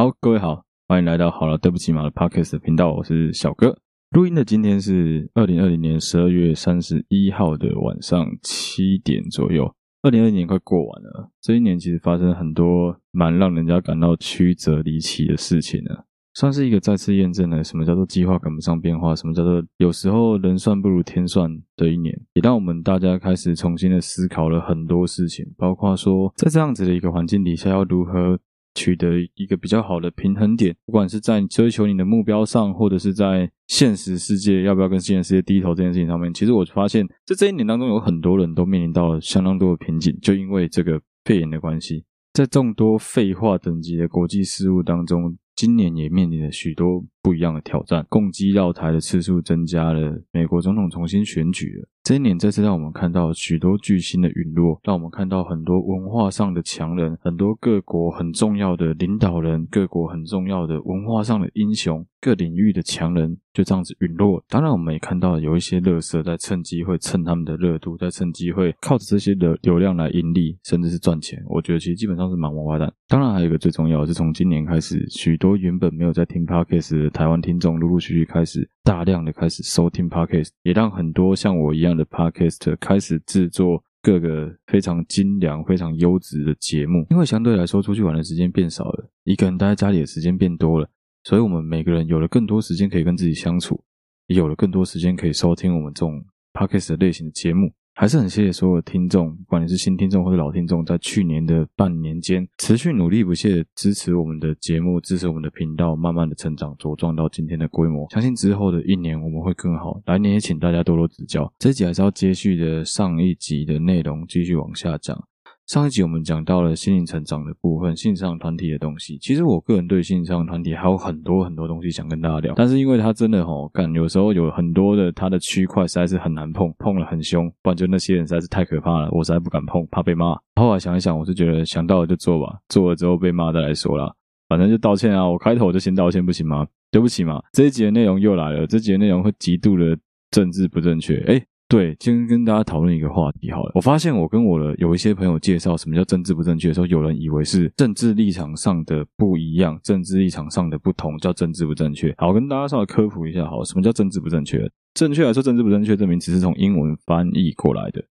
好，各位好，欢迎来到好了，对不起嘛的 Podcast 频道，我是小哥。录音的今天是二零二零年十二月三十一号的晚上七点左右。二零二零年快过完了，这一年其实发生很多蛮让人家感到曲折离奇的事情呢，算是一个再次验证了什么叫做计划赶不上变化，什么叫做有时候人算不如天算的一年，也让我们大家开始重新的思考了很多事情，包括说在这样子的一个环境底下要如何。取得一个比较好的平衡点，不管是在追求你的目标上，或者是在现实世界要不要跟现实世界低头这件事情上面，其实我发现，在这一年当中，有很多人都面临到了相当多的瓶颈，就因为这个肺炎的关系，在众多废话等级的国际事务当中。今年也面临了许多不一样的挑战，共机绕台的次数增加了，美国总统重新选举了。这一年再次让我们看到许多巨星的陨落，让我们看到很多文化上的强人，很多各国很重要的领导人，各国很重要的文化上的英雄，各领域的强人就这样子陨落。当然，我们也看到有一些乐色在趁机会蹭他们的热度，在趁机会靠着这些的流量来盈利，甚至是赚钱。我觉得其实基本上是蛮王八蛋。当然，还有一个最重要的是，从今年开始，许多原本没有在听 Podcast 的台湾听众，陆陆续续开始大量的开始收听 Podcast，也让很多像我一样的 podcast 开始制作各个非常精良、非常优质的节目。因为相对来说，出去玩的时间变少了，一个人待在家里的时间变多了，所以我们每个人有了更多时间可以跟自己相处，也有了更多时间可以收听我们这种 Podcast 类型的节目。还是很谢谢所有听众，不管你是新听众或者老听众，在去年的半年间持续努力不懈的支持我们的节目，支持我们的频道，慢慢的成长茁壮到今天的规模。相信之后的一年我们会更好，来年也请大家多多指教。这集还是要接续的上一集的内容，继续往下讲。上一集我们讲到了心灵成长的部分，性上团体的东西。其实我个人对性上团体还有很多很多东西想跟大家聊，但是因为它真的吼干，有时候有很多的它的区块实在是很难碰，碰了很凶，不然就那些人实在是太可怕了，我实在不敢碰，怕被骂。后来想一想，我是觉得想到了就做吧，做了之后被骂再来说啦，反正就道歉啊，我开头我就先道歉不行吗？对不起嘛，这一集的内容又来了，这一集的内容会极度的政治不正确，诶对，今天跟大家讨论一个话题好了。我发现我跟我的有一些朋友介绍什么叫政治不正确的时候，有人以为是政治立场上的不一样，政治立场上的不同叫政治不正确。好，跟大家稍微科普一下，好，什么叫政治不正确？正确来说，政治不正确这名词是从英文翻译过来的。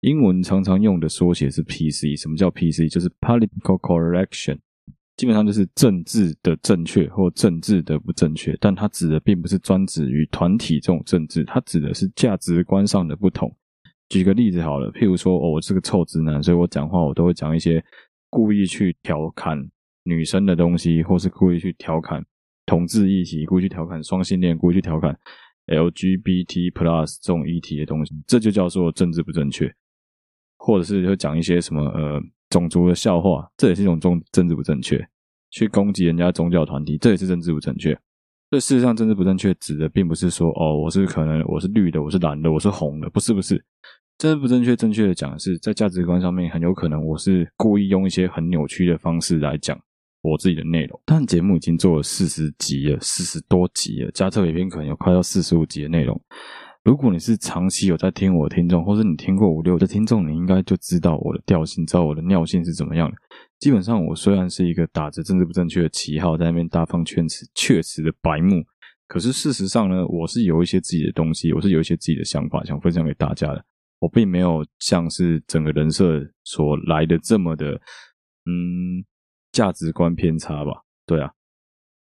英文常常用的缩写是 PC。什么叫 PC？就是 Political Correction。基本上就是政治的正确或政治的不正确，但它指的并不是专指于团体这种政治，它指的是价值观上的不同。举个例子好了，譬如说，我是个臭直男，所以我讲话我都会讲一些故意去调侃女生的东西，或是故意去调侃同志议题，故意去调侃双性恋，故意去调侃 LGBT plus 这种议题的东西，这就叫做政治不正确。或者是会讲一些什么呃。种族的笑话，这也是一种政政治不正确；去攻击人家宗教团体，这也是政治不正确。这事实上，政治不正确指的并不是说哦，我是可能我是绿的，我是蓝的，我是红的，不是不是。政治不正确，正确的讲是在价值观上面，很有可能我是故意用一些很扭曲的方式来讲我自己的内容。但节目已经做了四十集了，四十多集了，加特别篇可能有快要四十五集的内容。如果你是长期有在听我的听众，或是你听过五六的听众，你应该就知道我的调性，知道我的尿性是怎么样的。基本上，我虽然是一个打着政治不正确的旗号在那边大放厥词、厥词的白目，可是事实上呢，我是有一些自己的东西，我是有一些自己的想法想分享给大家的。我并没有像是整个人设所来的这么的，嗯，价值观偏差吧？对啊，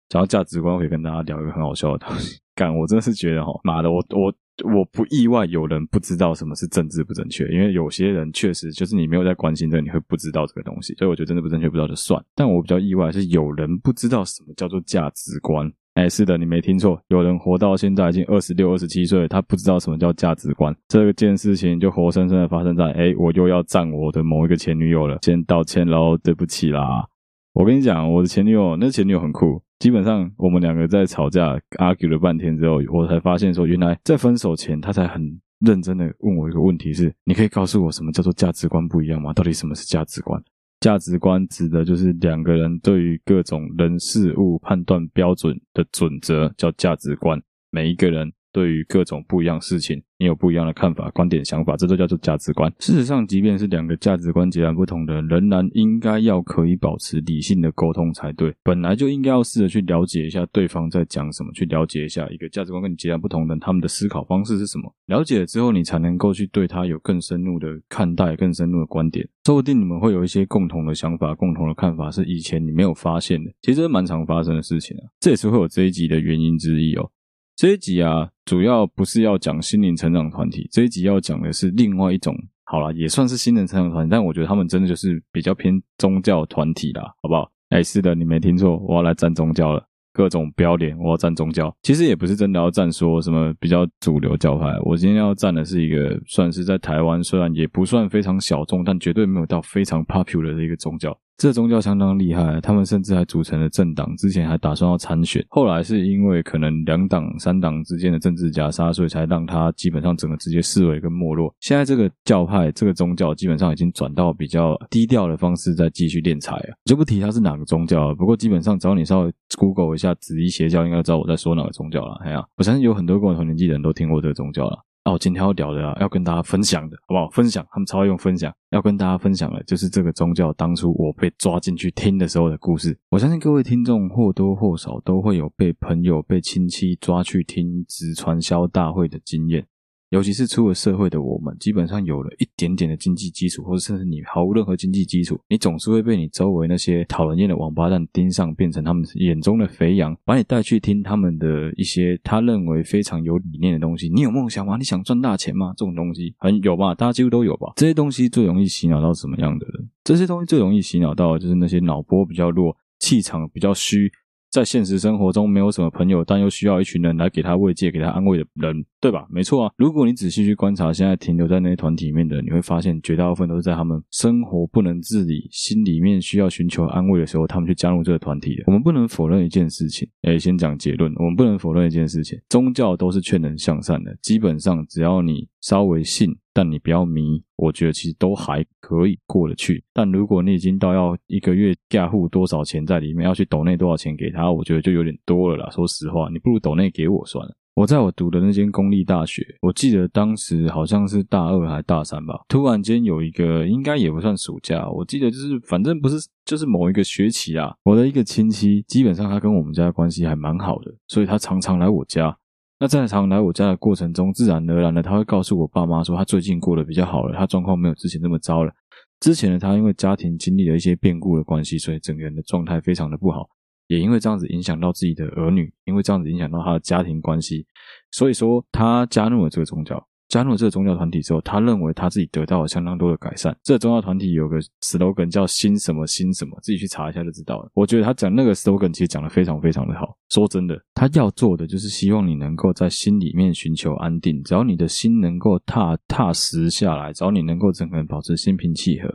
讲到价值观，我可以跟大家聊一个很好笑的东西。干，我真的是觉得哈，妈的，我我。我不意外有人不知道什么是政治不正确，因为有些人确实就是你没有在关心这个，你会不知道这个东西。所以我觉得政治不正确不知道就算。但我比较意外是有人不知道什么叫做价值观。哎，是的，你没听错，有人活到现在已经二十六、二十七岁，他不知道什么叫价值观。这件事情就活生生的发生在，哎，我又要赞我的某一个前女友了，先道歉喽，对不起啦。我跟你讲，我的前女友，那前女友很酷。基本上，我们两个在吵架，argue 了半天之后，我才发现说，原来在分手前，他才很认真的问我一个问题是：你可以告诉我什么叫做价值观不一样吗？到底什么是价值观？价值观指的就是两个人对于各种人事物判断标准的准则，叫价值观。每一个人对于各种不一样事情，你有不一样的看法、观点、想法，这都叫做价值观。事实上，即便是两个价值观截然不同的人，仍然应该要可以保持理性的沟通才对。本来就应该要试着去了解一下对方在讲什么，去了解一下一个价值观跟你截然不同的人他们的思考方式是什么。了解了之后，你才能够去对他有更深入的看待、更深入的观点。说不定你们会有一些共同的想法、共同的看法，是以前你没有发现的。其实这蛮常发生的事情啊，这也是会有这一集的原因之一哦。这一集啊，主要不是要讲心灵成长团体，这一集要讲的是另外一种，好啦，也算是心灵成长团体，但我觉得他们真的就是比较偏宗教团体啦，好不好？哎，是的，你没听错，我要来站宗教了。各种标点，我要站宗教，其实也不是真的要站说什么比较主流教派。我今天要站的是一个算是在台湾，虽然也不算非常小众，但绝对没有到非常 popular 的一个宗教。这宗教相当厉害，他们甚至还组成了政党，之前还打算要参选，后来是因为可能两党、三党之间的政治夹杀，所以才让他基本上整个直接式微跟没落。现在这个教派、这个宗教基本上已经转到比较低调的方式，在继续敛财啊。就不提他是哪个宗教了，不过基本上只要你稍微 Google 一下紫衣邪教，应该知道我在说哪个宗教了。哎呀，我相信有很多跟我同年纪的人都听过这个宗教了。哦、今天要聊的，要跟大家分享的，好不好？分享，他们超爱用分享，要跟大家分享的，就是这个宗教当初我被抓进去听的时候的故事。我相信各位听众或多或少都会有被朋友、被亲戚抓去听直传销大会的经验。尤其是出了社会的我们，基本上有了一点点的经济基础，或者甚至你毫无任何经济基础，你总是会被你周围那些讨人厌的王八蛋盯上，变成他们眼中的肥羊，把你带去听他们的一些他认为非常有理念的东西。你有梦想吗？你想赚大钱吗？这种东西很有吧？大家几乎都有吧？这些东西最容易洗脑到什么样的人？这些东西最容易洗脑到的就是那些脑波比较弱、气场比较虚。在现实生活中没有什么朋友，但又需要一群人来给他慰藉、给他安慰的人，对吧？没错啊。如果你仔细去观察，现在停留在那些团体里面的，你会发现绝大部分都是在他们生活不能自理、心里面需要寻求安慰的时候，他们去加入这个团体的。我们不能否认一件事情，诶，先讲结论。我们不能否认一件事情，宗教都是劝人向善的。基本上，只要你稍微信。但你不要迷，我觉得其实都还可以过得去。但如果你已经到要一个月嫁户多少钱在里面，要去抖内多少钱给他，我觉得就有点多了啦。说实话，你不如抖内给我算了。我在我读的那间公立大学，我记得当时好像是大二还是大三吧，突然间有一个，应该也不算暑假，我记得就是反正不是，就是某一个学期啊。我的一个亲戚，基本上他跟我们家关系还蛮好的，所以他常常来我家。那在常来我家的过程中，自然而然的他会告诉我爸妈说，他最近过得比较好了，他状况没有之前那么糟了。之前的他因为家庭经历了一些变故的关系，所以整个人的状态非常的不好，也因为这样子影响到自己的儿女，因为这样子影响到他的家庭关系，所以说他加入了这个宗教。加入这个宗教团体之后，他认为他自己得到了相当多的改善。这个宗教团体有个 slogan 叫“心什么心什么”，自己去查一下就知道了。我觉得他讲那个 slogan 其实讲得非常非常的好。说真的，他要做的就是希望你能够在心里面寻求安定。只要你的心能够踏踏实下来，只要你能够整个人保持心平气和，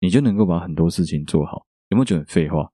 你就能够把很多事情做好。有没有觉得很废话？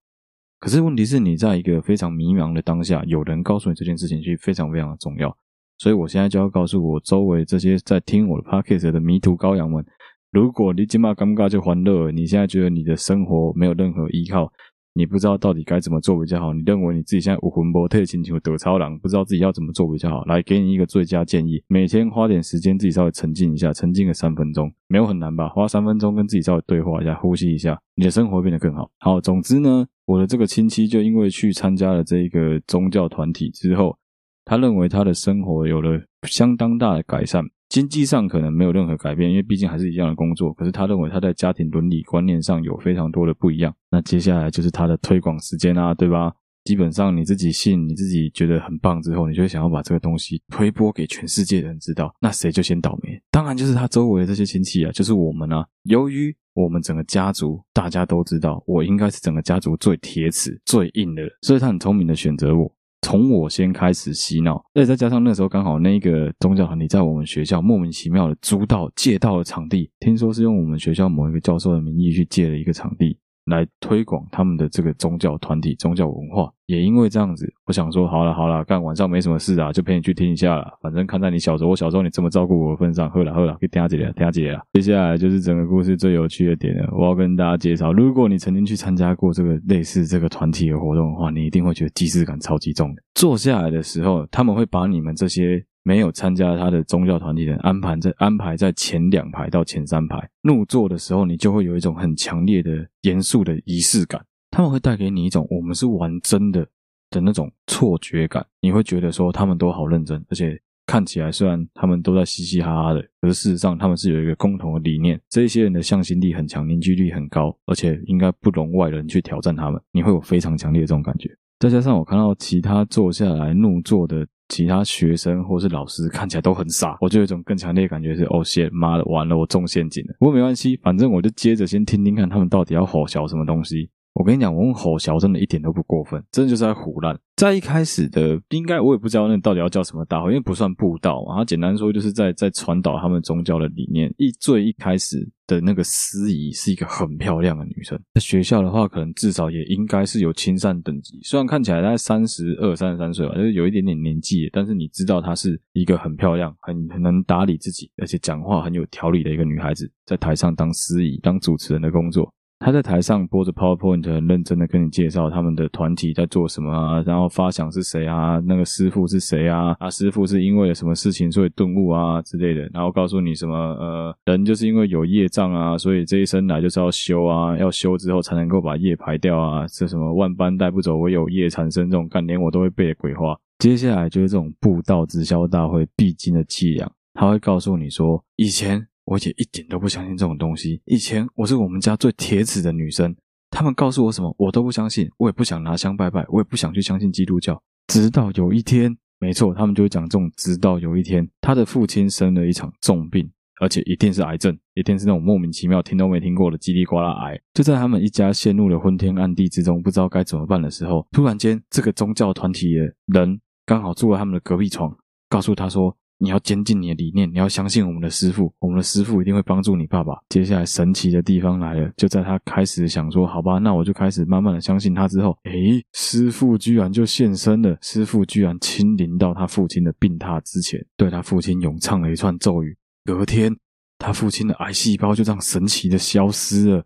可是问题是你在一个非常迷茫的当下，有人告诉你这件事情，其实非常非常的重要。所以我现在就要告诉我周围这些在听我的 podcast 的迷途羔羊们，如果你今嘛尴尬就欢乐，你现在觉得你的生活没有任何依靠，你不知道到底该怎么做比较好，你认为你自己现在无魂无体，亲像得超狼，不知道自己要怎么做比较好，来给你一个最佳建议，每天花点时间自己稍微沉浸一下，沉浸个三分钟，没有很难吧？花三分钟跟自己稍微对话一下，呼吸一下，你的生活变得更好。好，总之呢，我的这个亲戚就因为去参加了这一个宗教团体之后。他认为他的生活有了相当大的改善，经济上可能没有任何改变，因为毕竟还是一样的工作。可是他认为他在家庭伦理观念上有非常多的不一样。那接下来就是他的推广时间啊，对吧？基本上你自己信，你自己觉得很棒之后，你就会想要把这个东西推播给全世界的人知道。那谁就先倒霉？当然就是他周围的这些亲戚啊，就是我们啊。由于我们整个家族大家都知道，我应该是整个家族最铁齿、最硬的，所以他很聪明的选择我。从我先开始洗脑，而且再加上那时候刚好那个宗教团体在我们学校莫名其妙的租到借到了场地，听说是用我们学校某一个教授的名义去借了一个场地。来推广他们的这个宗教团体、宗教文化，也因为这样子，我想说，好了好了，干晚上没什么事啊，就陪你去听一下啦。反正看在你小时候，我小时候你这么照顾我的份上，喝了喝了，可以听下姐了，听下姐了。接下来就是整个故事最有趣的点了，我要跟大家介绍，如果你曾经去参加过这个类似这个团体的活动的话，你一定会觉得仪式感超级重的。坐下来的时候，他们会把你们这些没有参加他的宗教团体的人安排在安排在前两排到前三排入座的时候，你就会有一种很强烈的严肃的仪式感。他们会带给你一种我们是玩真的的那种错觉感，你会觉得说他们都好认真，而且看起来虽然他们都在嘻嘻哈哈的，可是事实上他们是有一个共同的理念。这些人的向心力很强，凝聚力很高，而且应该不容外人去挑战他们。你会有非常强烈的这种感觉。再加上我看到其他坐下来怒坐的。其他学生或是老师看起来都很傻，我就有一种更强烈的感觉是：哦，谢妈的，完了，我中陷阱了。不过没关系，反正我就接着先听听看他们到底要吼小什么东西。我跟你讲，我用吼小真的一点都不过分，真的就是在胡乱。在一开始的，应该我也不知道那到底要叫什么大会，因为不算布道嘛。然后简单说，就是在在传导他们宗教的理念。一最一开始的那个司仪是一个很漂亮的女生，在学校的话，可能至少也应该是有亲善等级。虽然看起来大概三十二、三十三岁吧，就是有一点点年纪，但是你知道她是一个很漂亮、很很能打理自己，而且讲话很有条理的一个女孩子，在台上当司仪、当主持人的工作。他在台上播着 PowerPoint，很认真的跟你介绍他们的团体在做什么啊，然后发想是谁啊，那个师傅是谁啊，啊师傅是因为了什么事情所以顿悟啊之类的，然后告诉你什么呃人就是因为有业障啊，所以这一生来就是要修啊，要修之后才能够把业排掉啊，这什么万般带不走，唯有业缠身这种概念我都会背的鬼话。接下来就是这种布道直销大会必经的伎俩，他会告诉你说以前。我姐一点都不相信这种东西。以前我是我们家最铁齿的女生，他们告诉我什么，我都不相信。我也不想拿香拜拜，我也不想去相信基督教。直到有一天，没错，他们就会讲这种。直到有一天，他的父亲生了一场重病，而且一定是癌症，一定是那种莫名其妙听都没听过的叽里呱啦癌。就在他们一家陷入了昏天暗地之中，不知道该怎么办的时候，突然间，这个宗教团体的人刚好住在他们的隔壁床，告诉他说。你要坚定你的理念，你要相信我们的师傅，我们的师傅一定会帮助你爸爸。接下来神奇的地方来了，就在他开始想说，好吧，那我就开始慢慢的相信他之后，诶，师傅居然就现身了，师傅居然亲临到他父亲的病榻之前，对他父亲咏唱了一串咒语。隔天，他父亲的癌细胞就这样神奇的消失了。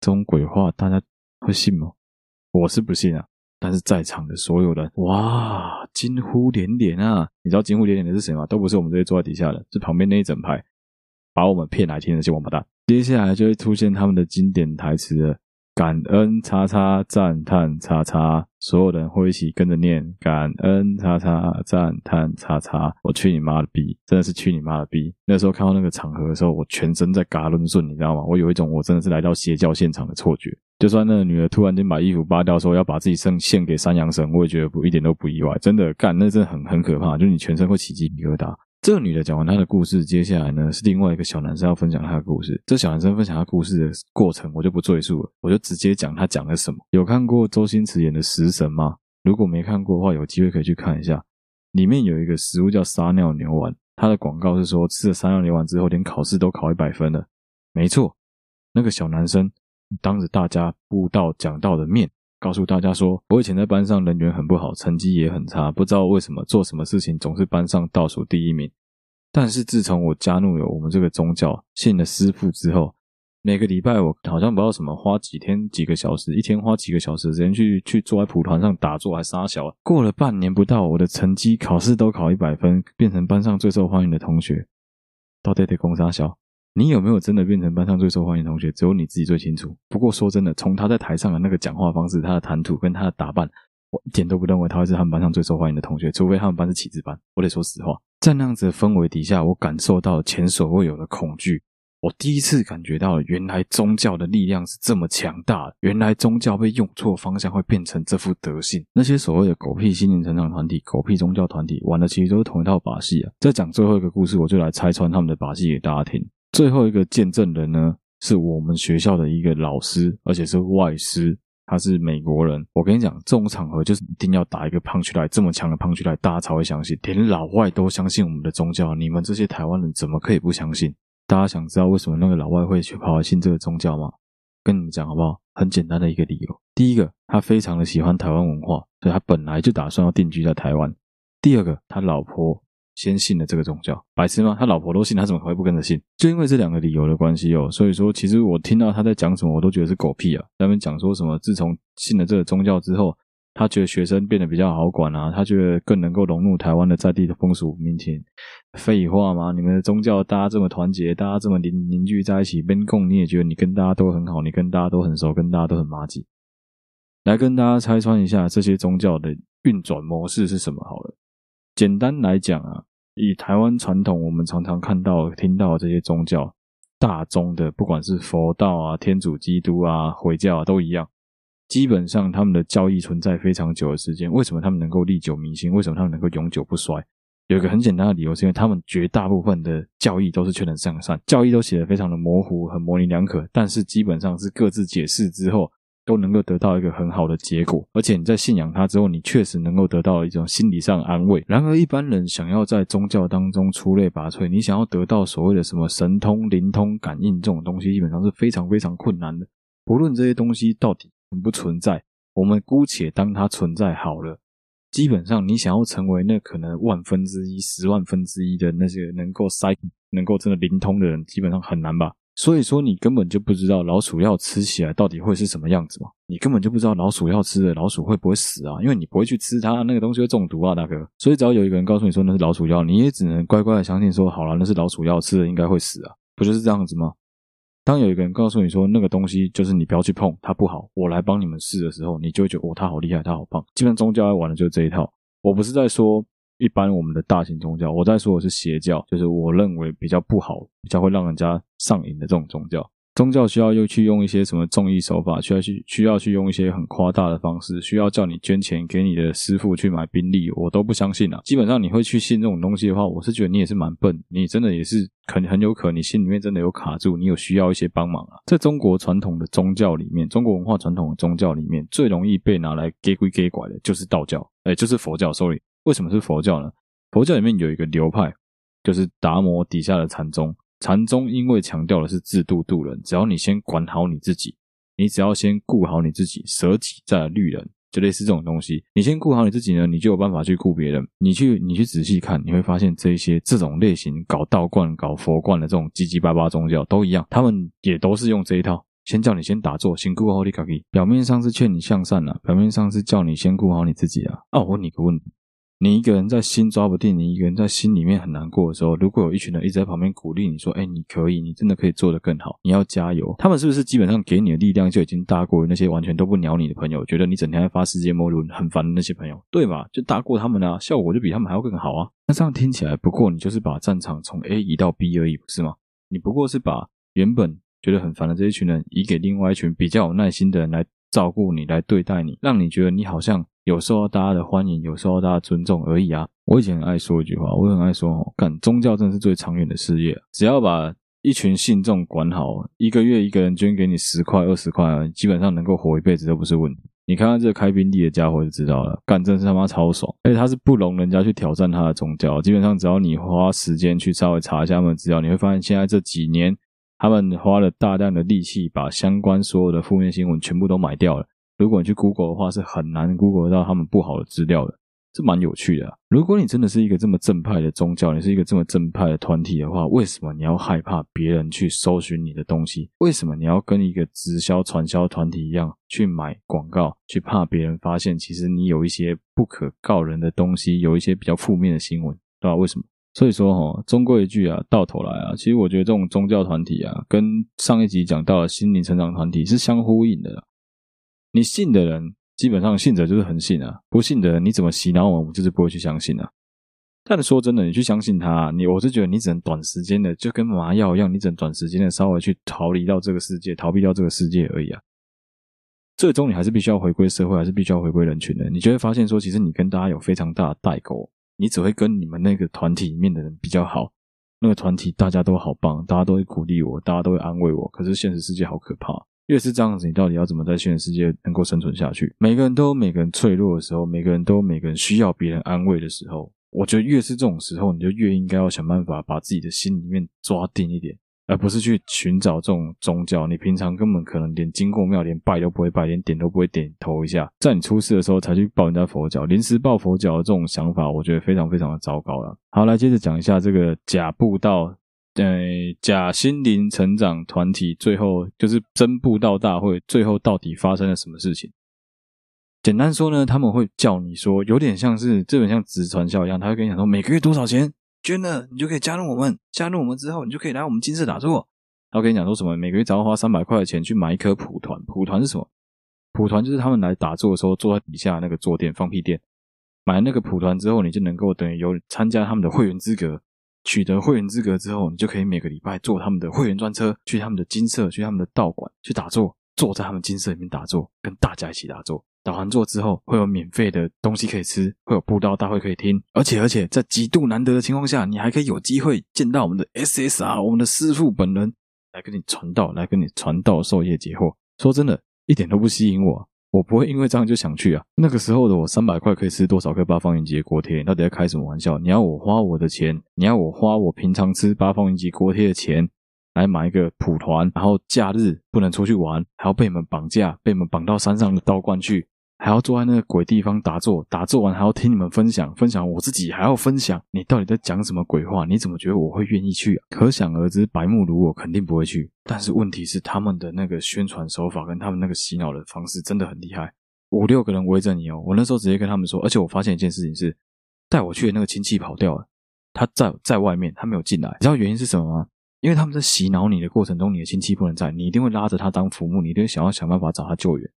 这种鬼话大家会信吗？我是不信啊。但是在场的所有人，哇，惊呼连连啊！你知道惊呼连连的是谁吗？都不是我们这些坐在底下的，是旁边那一整排把我们骗来听的那些王八蛋。接下来就会出现他们的经典台词了：感恩叉叉赞叹叉叉，所有人会一起跟着念感恩叉叉赞叹叉叉。我去你妈的逼！真的是去你妈的逼！那时候看到那个场合的时候，我全身在嘎抡顺，你知道吗？我有一种我真的是来到邪教现场的错觉。就算那个女的突然间把衣服扒掉，说要把自己肾献给山羊神，我也觉得不一点都不意外。真的干，那真的很很可怕，就是你全身会起鸡皮疙瘩。这个女的讲完她的故事，接下来呢是另外一个小男生要分享他的故事。这小男生分享他故事的过程，我就不赘述了，我就直接讲他讲了什么。有看过周星驰演的《食神》吗？如果没看过的话，有机会可以去看一下。里面有一个食物叫撒尿牛丸，它的广告是说吃了撒尿牛丸之后，连考试都考一百分了。没错，那个小男生。当着大家布道讲道的面，告诉大家说：“我以前在班上人缘很不好，成绩也很差，不知道为什么做什么事情总是班上倒数第一名。但是自从我加入了我们这个宗教，信了师父之后，每个礼拜我好像不知道什么花几天几个小时，一天花几个小时时间去去坐在蒲团上打坐还杀小。过了半年不到，我的成绩考试都考一百分，变成班上最受欢迎的同学。到底得攻杀小？”你有没有真的变成班上最受欢迎的同学？只有你自己最清楚。不过说真的，从他在台上的那个讲话方式、他的谈吐跟他的打扮，我一点都不认为他会是他们班上最受欢迎的同学。除非他们班是启智班。我得说实话，在那样子的氛围底下，我感受到前所未有的恐惧。我第一次感觉到了，原来宗教的力量是这么强大。原来宗教被用错方向会变成这副德性。那些所谓的狗屁心灵成长团体、狗屁宗教团体，玩的其实都是同一套把戏啊。在讲最后一个故事，我就来拆穿他们的把戏给大家听。最后一个见证人呢，是我们学校的一个老师，而且是外师，他是美国人。我跟你讲，这种场合就是一定要打一个 punchline，这么强的 punchline，大家才会相信。连老外都相信我们的宗教，你们这些台湾人怎么可以不相信？大家想知道为什么那个老外会去跑来信这个宗教吗？跟你们讲好不好？很简单的一个理由。第一个，他非常的喜欢台湾文化，所以他本来就打算要定居在台湾。第二个，他老婆。先信了这个宗教，白痴吗？他老婆都信，他怎么会不跟着信？就因为这两个理由的关系哦，所以说其实我听到他在讲什么，我都觉得是狗屁啊。他们讲说什么，自从信了这个宗教之后，他觉得学生变得比较好管啊，他觉得更能够融入台湾的在地的风俗民情。废话吗？你们的宗教大家这么团结，大家这么凝凝聚在一起，边共你也觉得你跟大家都很好，你跟大家都很熟，跟大家都很麻吉。来跟大家拆穿一下这些宗教的运转模式是什么好了。简单来讲啊，以台湾传统，我们常常看到、听到这些宗教。大宗的，不管是佛道啊、天主基督啊、回教啊，都一样。基本上，他们的教义存在非常久的时间。为什么他们能够历久弥新？为什么他们能够永久不衰？有一个很简单的理由，是因为他们绝大部分的教义都是劝人向善，教义都写得非常的模糊，很模棱两可。但是基本上是各自解释之后。都能够得到一个很好的结果，而且你在信仰它之后，你确实能够得到一种心理上的安慰。然而，一般人想要在宗教当中出类拔萃，你想要得到所谓的什么神通、灵通、感应这种东西，基本上是非常非常困难的。不论这些东西到底存不存在，我们姑且当它存在好了。基本上，你想要成为那可能万分之一、十万分之一的那些能够塞、能够真的灵通的人，基本上很难吧。所以说，你根本就不知道老鼠药吃起来到底会是什么样子嘛？你根本就不知道老鼠药吃的老鼠会不会死啊？因为你不会去吃它，那个东西会中毒啊，大哥。所以只要有一个人告诉你说那是老鼠药，你也只能乖乖的相信说，好了，那是老鼠药，吃了应该会死啊，不就是这样子吗？当有一个人告诉你说那个东西就是你不要去碰，它不好，我来帮你们试的时候，你就会觉得哦，他好厉害，他好棒。基本上宗教要玩的就是这一套。我不是在说。一般我们的大型宗教，我在说的是邪教，就是我认为比较不好、比较会让人家上瘾的这种宗教。宗教需要又去用一些什么重义手法，需要去需要去用一些很夸大的方式，需要叫你捐钱给你的师傅去买宾利，我都不相信啊。基本上你会去信这种东西的话，我是觉得你也是蛮笨，你真的也是很很有可能你心里面真的有卡住，你有需要一些帮忙啊。在中国传统的宗教里面，中国文化传统的宗教里面，最容易被拿来给鬼假怪的就是道教，哎，就是佛教，sorry。为什么是佛教呢？佛教里面有一个流派，就是达摩底下的禅宗。禅宗因为强调的是自度度人，只要你先管好你自己，你只要先顾好你自己，舍己再来虑人，就类似这种东西。你先顾好你自己呢，你就有办法去顾别人。你去，你去仔细看，你会发现这一些这种类型搞道观、搞佛观的这种七七八八宗教都一样，他们也都是用这一套。先叫你先打坐，先顾好你自己。表面上是劝你向善啊，表面上是叫你先顾好你自己啊。啊，我问你个问题。你一个人在心抓不定，你一个人在心里面很难过的时候，如果有一群人一直在旁边鼓励你说：“哎，你可以，你真的可以做得更好，你要加油。”他们是不是基本上给你的力量就已经大过于那些完全都不鸟你的朋友，觉得你整天在发世界末日很烦的那些朋友，对吧？就大过他们啊，效果就比他们还要更好啊。那这样听起来，不过你就是把战场从 A 移到 B 而已，不是吗？你不过是把原本觉得很烦的这一群人移给另外一群比较有耐心的人来照顾你，来对待你，让你觉得你好像。有受到大家的欢迎，有受到大家尊重而已啊！我以前很爱说一句话，我很爱说哦，干宗教真是最长远的事业，只要把一群信众管好，一个月一个人捐给你十块、二十块，基本上能够活一辈子都不是问题。你看看这开宾利的家伙就知道了，干真是他妈超爽！而且他是不容人家去挑战他的宗教，基本上只要你花时间去稍微查一下他们的资料，你会发现现在这几年他们花了大量的力气，把相关所有的负面新闻全部都买掉了。如果你去 Google 的话，是很难 Google 到他们不好的资料的，这蛮有趣的啊。如果你真的是一个这么正派的宗教，你是一个这么正派的团体的话，为什么你要害怕别人去搜寻你的东西？为什么你要跟一个直销传销团体一样去买广告，去怕别人发现其实你有一些不可告人的东西，有一些比较负面的新闻，对吧？为什么？所以说齁，终归一句啊，到头来啊，其实我觉得这种宗教团体啊，跟上一集讲到的心灵成长团体是相呼应的。你信的人，基本上信者就是很信啊；不信的人，你怎么洗脑我，我就是不会去相信啊。但是说真的，你去相信他，你我是觉得你只能短时间的，就跟麻药一样，你只能短时间的稍微去逃离到这个世界，逃避掉这个世界而已啊。最终你还是必须要回归社会，还是必须要回归人群的。你就会发现说，其实你跟大家有非常大的代沟，你只会跟你们那个团体里面的人比较好。那个团体大家都好棒，大家都会鼓励我，大家都会安慰我。可是现实世界好可怕。越是这样子，你到底要怎么在现实世界能够生存下去？每个人都有每个人脆弱的时候，每个人都有每个人需要别人安慰的时候。我觉得越是这种时候，你就越应该要想办法把自己的心里面抓定一点，而不是去寻找这种宗教。你平常根本可能连经过庙、连拜都不会拜，连点都不会点头一下，在你出事的时候才去抱人家佛脚，临时抱佛脚的这种想法，我觉得非常非常的糟糕了。好，来接着讲一下这个假布道。呃，假心灵成长团体最后就是真布道大会，最后到底发生了什么事情？简单说呢，他们会叫你说，有点像是这本像直传销一样，他会跟你讲说，每个月多少钱捐了，你就可以加入我们。加入我们之后，你就可以来我们金色打坐。他会跟你讲说什么，每个月只要花三百块钱去买一颗蒲团。蒲团是什么？蒲团就是他们来打坐的时候坐在底下那个坐垫放屁垫。买那个蒲团之后，你就能够等于有参加他们的会员资格。取得会员资格之后，你就可以每个礼拜坐他们的会员专车，去他们的金色，去他们的道馆去打坐，坐在他们金色里面打坐，跟大家一起打坐。打完坐之后，会有免费的东西可以吃，会有布道大会可以听，而且而且在极度难得的情况下，你还可以有机会见到我们的 SSR，我们的师傅本人来跟你传道，来跟你传道授业解惑。说真的，一点都不吸引我，我不会因为这样就想去啊。那个时候的我，三百块可以吃多少个八方云集的锅贴？到底在开什么玩笑？你要我花我的钱，你要我花我平常吃八方云集锅贴的钱？来买一个蒲团，然后假日不能出去玩，还要被你们绑架，被你们绑到山上的道观去，还要坐在那个鬼地方打坐，打坐完还要听你们分享，分享我自己还要分享，你到底在讲什么鬼话？你怎么觉得我会愿意去啊？可想而知，白目如我肯定不会去。但是问题是，他们的那个宣传手法跟他们那个洗脑的方式真的很厉害，五六个人围着你哦。我那时候直接跟他们说，而且我发现一件事情是，带我去的那个亲戚跑掉了，他在在外面，他没有进来，你知道原因是什么吗？因为他们在洗脑你的过程中，你的亲戚不能在，你一定会拉着他当浮木，你一定会想要想办法找他救援。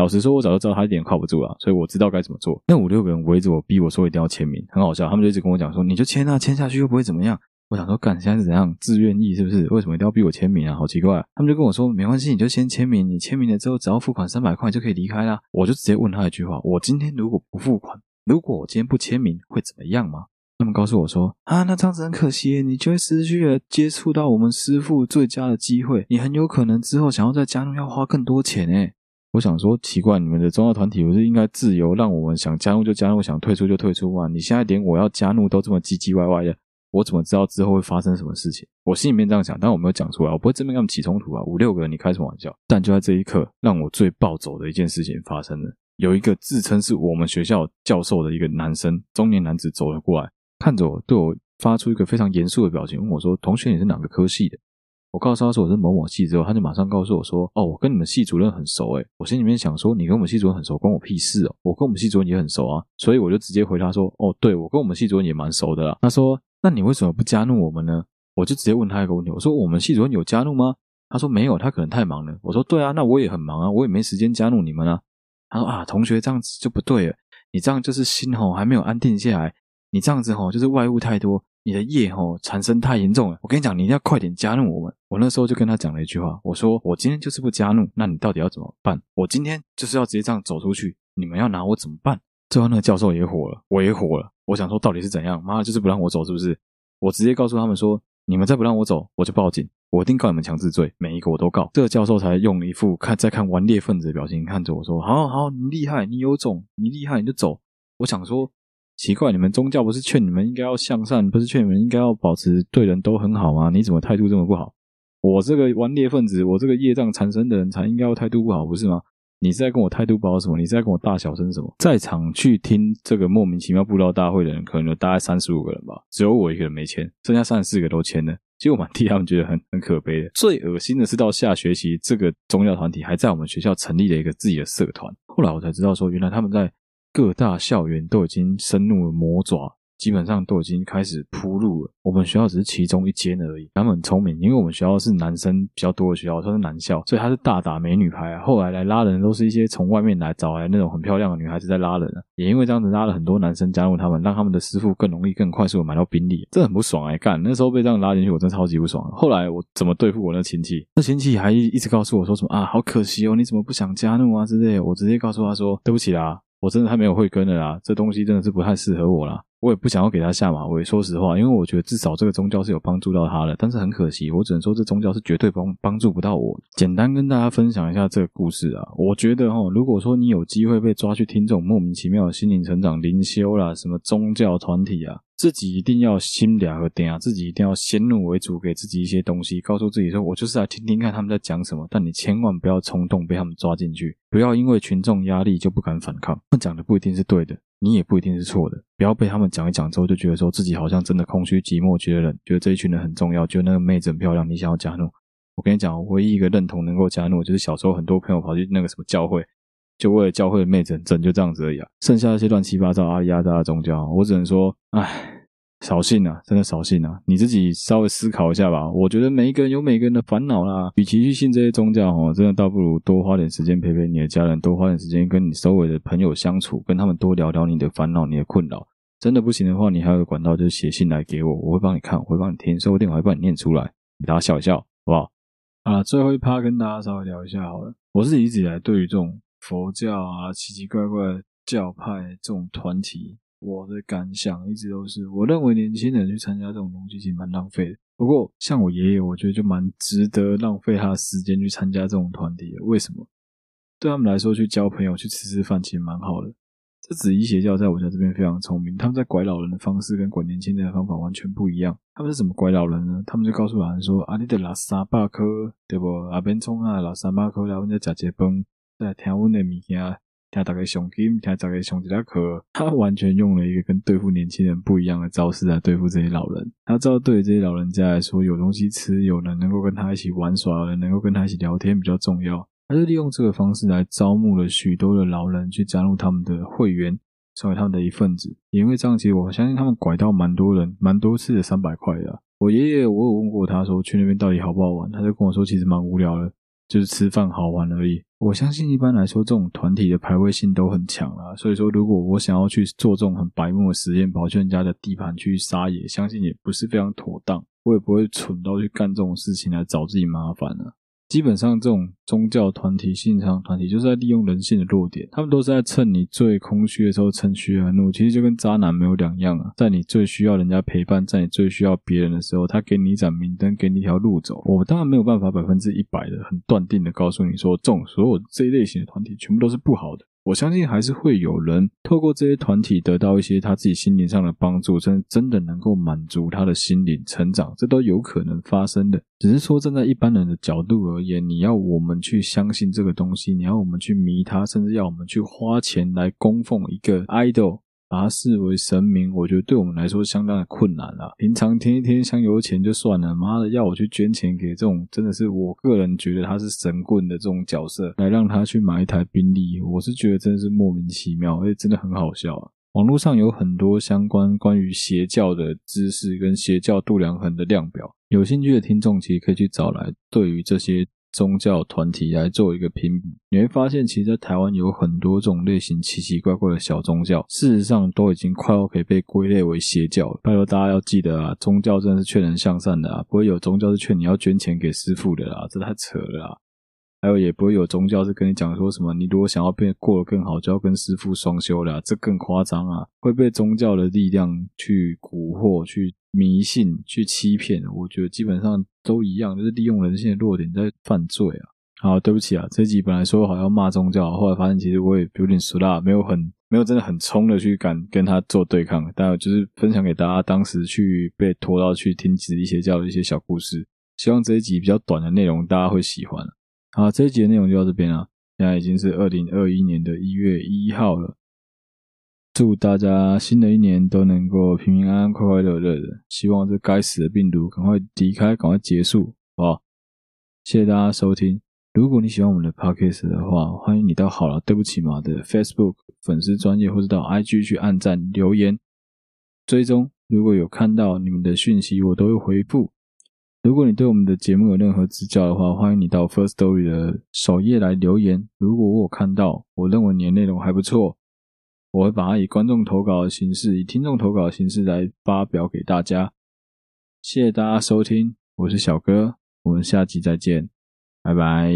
老实说，我早就知道他一点靠不住了，所以我知道该怎么做。那五六个人围着我，逼我说一定要签名，很好笑。他们就一直跟我讲说：“你就签啊，签下去又不会怎么样。”我想说，干，现在是怎样？自愿意是不是？为什么一定要逼我签名啊？好奇怪。他们就跟我说：“没关系，你就先签名，你签名了之后，只要付款三百块就可以离开啦。”我就直接问他一句话：“我今天如果不付款，如果我今天不签名，会怎么样吗？”他们告诉我说：“啊，那这样子很可惜，你就会失去了接触到我们师傅最佳的机会。你很有可能之后想要在加入，要花更多钱。”诶我想说，奇怪，你们的宗教团体不是应该自由，让我们想加入就加入，想退出就退出吗？你现在连我要加入都这么唧唧歪歪的，我怎么知道之后会发生什么事情？我心里面这样想，但我没有讲出来，我不会正面跟他们起冲突啊。五六个人，你开什么玩笑？但就在这一刻，让我最暴走的一件事情发生了，有一个自称是我们学校教授的一个男生，中年男子走了过来。看着我，对我发出一个非常严肃的表情，问我说：“同学，你是哪个科系的？”我告诉他说：“我是某某系。”之后，他就马上告诉我说：“哦，我跟你们系主任很熟。”诶，我心里面想说：“你跟我们系主任很熟，关我屁事哦！我跟我们系主任也很熟啊。”所以我就直接回答说：“哦，对，我跟我们系主任也蛮熟的啦。”他说：“那你为什么不加入我们呢？”我就直接问他一个问题：“我说我们系主任有加入吗？”他说：“没有，他可能太忙了。”我说：“对啊，那我也很忙啊，我也没时间加入你们啊。”他说：“啊，同学这样子就不对了，你这样就是心吼还没有安定下来。”你这样子吼，就是外物太多，你的业吼产生太严重了。我跟你讲，你一定要快点加入我们。我那时候就跟他讲了一句话，我说我今天就是不加入，那你到底要怎么办？我今天就是要直接这样走出去，你们要拿我怎么办？最后那个教授也火了，我也火了。我想说到底是怎样？妈的，就是不让我走，是不是？我直接告诉他们说，你们再不让我走，我就报警，我一定告你们强制罪，每一个我都告。这个教授才用一副看在看顽劣分子的表情看着我说，好好，你厉害，你有种，你厉害你就走。我想说。奇怪，你们宗教不是劝你们应该要向善，不是劝你们应该要保持对人都很好吗？你怎么态度这么不好？我这个顽劣分子，我这个业障缠身的人才应该要态度不好，不是吗？你是在跟我态度不好什么？你是在跟我大小声什么？在场去听这个莫名其妙布道大会的人，可能有大概三十五个人吧，只有我一个人没签，剩下三十四个都签了。其实我蛮替他们觉得很很可悲的。最恶心的是，到下学期这个宗教团体还在我们学校成立了一个自己的社团。后来我才知道说，原来他们在。各大校园都已经伸入了魔爪，基本上都已经开始铺路了。我们学校只是其中一间而已。他们很聪明，因为我们学校是男生比较多的学校，算是男校，所以他是大打美女牌啊。后来来拉人都是一些从外面来找来那种很漂亮的女孩子在拉人。也因为这样子拉了很多男生加入他们，让他们的师傅更容易、更快速的买到宾利，这很不爽哎、欸！干那时候被这样拉进去，我真的超级不爽。后来我怎么对付我那亲戚？那亲戚还一直告诉我说什么啊，好可惜哦，你怎么不想加入啊之类。我直接告诉他说，对不起啦。我真的太没有慧根了啦，这东西真的是不太适合我啦。我也不想要给他下马威，说实话，因为我觉得至少这个宗教是有帮助到他的。但是很可惜，我只能说这宗教是绝对帮帮助不到我。简单跟大家分享一下这个故事啊，我觉得哈，如果说你有机会被抓去听这种莫名其妙的心灵成长、灵修啦，什么宗教团体啊。自己一定要心俩和点啊，自己一定要先入为主，给自己一些东西，告诉自己说，我就是来听听看他们在讲什么。但你千万不要冲动被他们抓进去，不要因为群众压力就不敢反抗。他们讲的不一定是对的，你也不一定是错的。不要被他们讲一讲之后，就觉得说自己好像真的空虚寂寞，觉得冷，觉得这一群人很重要，觉得那个妹子很漂亮，你想要加入。我跟你讲，唯一一个认同能够加入，就是小时候很多朋友跑去那个什么教会。就为了教会的妹子整，就这样子而已啊。剩下那些乱七八糟阿里亚扎的宗教，我只能说，唉。扫兴啊，真的扫兴啊！你自己稍微思考一下吧。我觉得每一个人有每个人的烦恼啦。与其去信这些宗教哦，真的倒不如多花点时间陪陪你的家人，多花点时间跟你周围的朋友相处，跟他们多聊聊你的烦恼、你的困扰。真的不行的话，你还有管道，就写信来给我，我会帮你看，我会帮你听，说不定我还帮你念出来，给大家笑一笑，好不好？啊，最后一趴跟大家稍微聊一下好了。我是一直以来对于这种佛教啊、奇奇怪怪教派这种团体。我的感想一直都是，我认为年轻人去参加这种东西其实蛮浪费的。不过，像我爷爷，我觉得就蛮值得浪费他的时间去参加这种团体的。为什么？对他们来说，去交朋友、去吃吃饭，其实蛮好的。这紫衣邪教在我家这边非常聪明，他们在拐老人的方式跟拐年轻人的方法完全不一样。他们是怎么拐老人呢？他们就告诉老人说：“啊，你得拿三百颗，对不？阿边冲啊，拿三百颗来我们家吃一饭，再听我的物件。”他大概熊金，他大概熊几大颗，他完全用了一个跟对付年轻人不一样的招式来对付这些老人。他知道对于这些老人家来说，有东西吃，有人能够跟他一起玩耍，有人能够跟他一起聊天比较重要。他就利用这个方式来招募了许多的老人去加入他们的会员，成为他们的一份子。因为这样，其实我相信他们拐到蛮多人，蛮多次的三百块的。我爷爷，我有问过他说去那边到底好不好玩，他就跟我说其实蛮无聊的。就是吃饭好玩而已。我相信一般来说，这种团体的排位性都很强啦。所以说，如果我想要去做这种很白目的实验，跑去人家的地盘去撒野，相信也不是非常妥当。我也不会蠢到去干这种事情来找自己麻烦了。基本上，这种宗教团体、信仰团体，就是在利用人性的弱点。他们都是在趁你最空虚的时候趁虚而入，其实就跟渣男没有两样啊。在你最需要人家陪伴，在你最需要别人的时候，他给你一盏明灯，给你一条路走。我当然没有办法百分之一百的很断定的告诉你说，这种所有这一类型的团体全部都是不好的。我相信还是会有人透过这些团体得到一些他自己心灵上的帮助，甚至真的能够满足他的心灵成长，这都有可能发生的。只是说站在一般人的角度而言，你要我们去相信这个东西，你要我们去迷他，甚至要我们去花钱来供奉一个 idol。把它视为神明，我觉得对我们来说相当的困难啦。平常添一添香油钱就算了，妈的要我去捐钱给这种真的是我个人觉得他是神棍的这种角色，来让他去买一台宾利，我是觉得真的是莫名其妙，而且真的很好笑啊。网络上有很多相关关于邪教的知识跟邪教度量衡的量表，有兴趣的听众其实可以去找来，对于这些。宗教团体来做一个评比，你会发现，其实，在台湾有很多这种类型奇奇怪怪的小宗教，事实上都已经快要可以被归类为邪教。拜托大家要记得啊，宗教真的是劝人向善的啊，不会有宗教是劝你要捐钱给师傅的啦，这太扯了啦。还有，也不会有宗教是跟你讲说什么，你如果想要变过得更好，就要跟师父双修了，这更夸张啊！会被宗教的力量去蛊惑、去迷信、去欺骗。我觉得基本上都一样，就是利用人性的弱点在犯罪啊！好，对不起啊，这集本来说好要骂宗教，后来发现其实我也有点俗辣，没有很没有真的很冲的去敢跟他做对抗。但就是分享给大家当时去被拖到去听紫衣邪教的一些小故事，希望这一集比较短的内容大家会喜欢。好，这一集的内容就到这边了。现在已经是二零二一年的一月一号了。祝大家新的一年都能够平平安安、快快乐乐的。希望这该死的病毒赶快离开，赶快结束，好不好？谢谢大家收听。如果你喜欢我们的 Podcast 的话，欢迎你到好了，对不起嘛的 Facebook 粉丝专业，或者到 IG 去按赞、留言、追踪。如果有看到你们的讯息，我都会回复。如果你对我们的节目有任何指教的话，欢迎你到 First Story 的首页来留言。如果我看到，我认为你的内容还不错，我会把它以观众投稿的形式，以听众投稿的形式来发表给大家。谢谢大家收听，我是小哥，我们下期再见，拜拜。